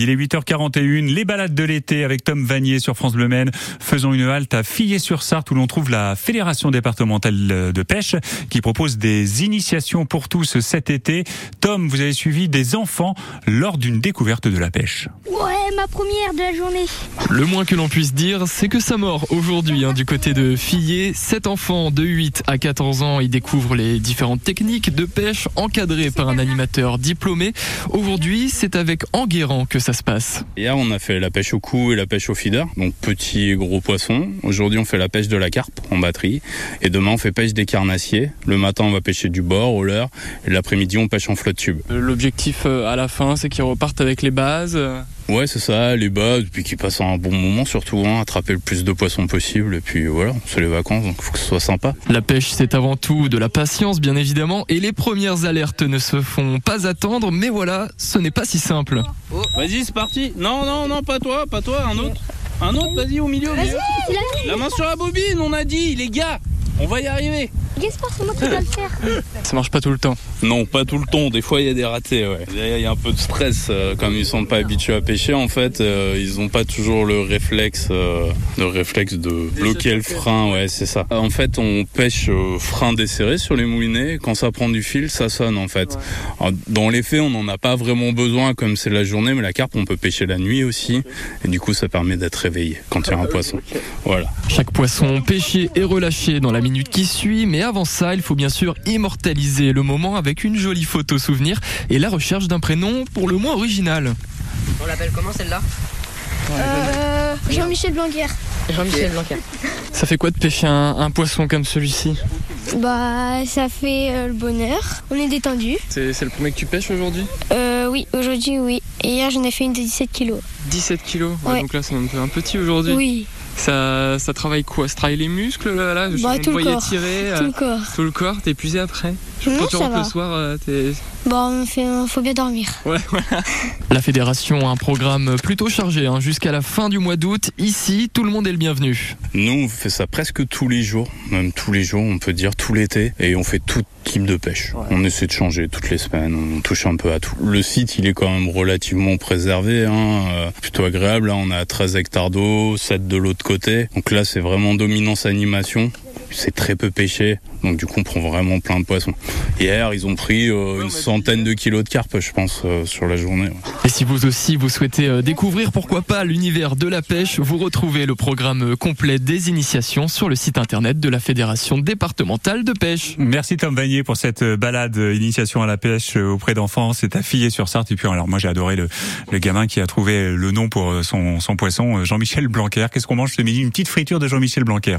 Il est 8h41, les balades de l'été avec Tom Vanier sur France Bleu Maine. Faisons une halte à Fillé-sur-Sarthe où l'on trouve la Fédération départementale de pêche qui propose des initiations pour tous cet été. Tom, vous avez suivi des enfants lors d'une découverte de la pêche. Ouais, ma première de la journée. Le moins que l'on puisse dire, c'est que ça mord aujourd'hui hein, du côté de Fillé. Sept enfants de 8 à 14 ans y découvrent les différentes techniques de pêche encadrées par un animateur diplômé. Aujourd'hui, c'est avec Enguerrand que ça se passe. Hier, on a fait la pêche au cou et la pêche au feeder, donc petit et gros poissons. Aujourd'hui, on fait la pêche de la carpe en batterie. Et demain, on fait pêche des carnassiers. Le matin, on va pêcher du bord, au leurre. Et l'après-midi, on pêche en flotte tube. L'objectif euh, à la fin, c'est qu'ils repartent avec les bases. euh, Ouais, c'est ça, les bases, puis qu'ils passent un bon moment surtout, hein, attraper le plus de poissons possible. Et puis voilà, c'est les vacances, donc faut que ce soit sympa. La pêche, c'est avant tout de la patience, bien évidemment, et les premières alertes ne se font pas attendre, mais voilà, ce n'est pas si simple. Vas-y, c'est parti. Non, non, non, pas toi, pas toi, un autre. Un autre, vas-y, au milieu, au milieu. La main sur la bobine, on a dit, les gars, on va y arriver. Gaspard, c'est moi qui dois le faire. Ça marche pas tout le temps. Non, pas tout le temps. Des fois, il y a des ratés. Ouais. Il y a un peu de stress. euh, comme ils sont pas habitués à pêcher, en fait, euh, ils ont pas toujours le réflexe, euh, le réflexe de bloquer le frein. Ouais, c'est ça. En fait, on pêche euh, frein desserré sur les moulinets. Quand ça prend du fil, ça sonne en fait. Alors, Dans les faits, on n'en a pas vraiment besoin comme c'est la journée, mais la carpe, on peut pêcher la nuit aussi. Et du coup, ça permet d'être réveillé quand il y a un poisson. Voilà. Chaque poisson pêché est relâché dans la minute qui suit, mais avant ça, il faut bien sûr immortaliser le moment avec une jolie photo souvenir et la recherche d'un prénom pour le moins original. On l'appelle comment celle-là? Euh, Jean-Michel Blanquer. Jean-Michel Blanquer. Ça fait quoi de pêcher un, un poisson comme celui-ci? Bah, ça fait euh, le bonheur. On est détendu. C'est le premier que tu pêches aujourd'hui? Euh, oui, aujourd'hui, oui. Et hier, j'en ai fait une de 17 kilos. 17 kilos, Ouais. donc là c'est un peu un petit aujourd'hui. Oui, Ça, ça travaille quoi? Ça travaille les muscles là, là? Je Bah, tout le corps. tirer, tout euh, le corps. tout le corps, t'es épuisé après? Non, Quand tu ça rentres va. le soir, euh, t'es... Bon, on fait, faut bien dormir. La fédération a un programme plutôt chargé hein, jusqu'à la fin du mois d'août. Ici, tout le monde est le bienvenu. Nous, on fait ça presque tous les jours, même tous les jours, on peut dire tout l'été, et on fait tout type de pêche. On essaie de changer toutes les semaines, on touche un peu à tout. Le site, il est quand même relativement préservé, hein, euh, plutôt agréable. Là, on a 13 hectares d'eau, 7 de l'autre côté. Donc là, c'est vraiment dominance animation. C'est très peu pêché, donc du coup, on prend vraiment plein de poissons. Hier, ils ont pris euh, une centaine de kilos de carpe, je pense, euh, sur la journée. ouais. Et si vous aussi vous souhaitez euh, découvrir pourquoi pas l'univers de la pêche, vous retrouvez le programme complet des initiations sur le site internet de la Fédération départementale de pêche. Merci Tom Vanier pour cette balade initiation à la pêche auprès d'enfants. C'est à sur Sarthe. Et puis alors moi j'ai adoré le, le gamin qui a trouvé le nom pour son, son poisson, Jean-Michel Blanquer. Qu'est-ce qu'on mange ce midi? Une petite friture de Jean-Michel Blanquer.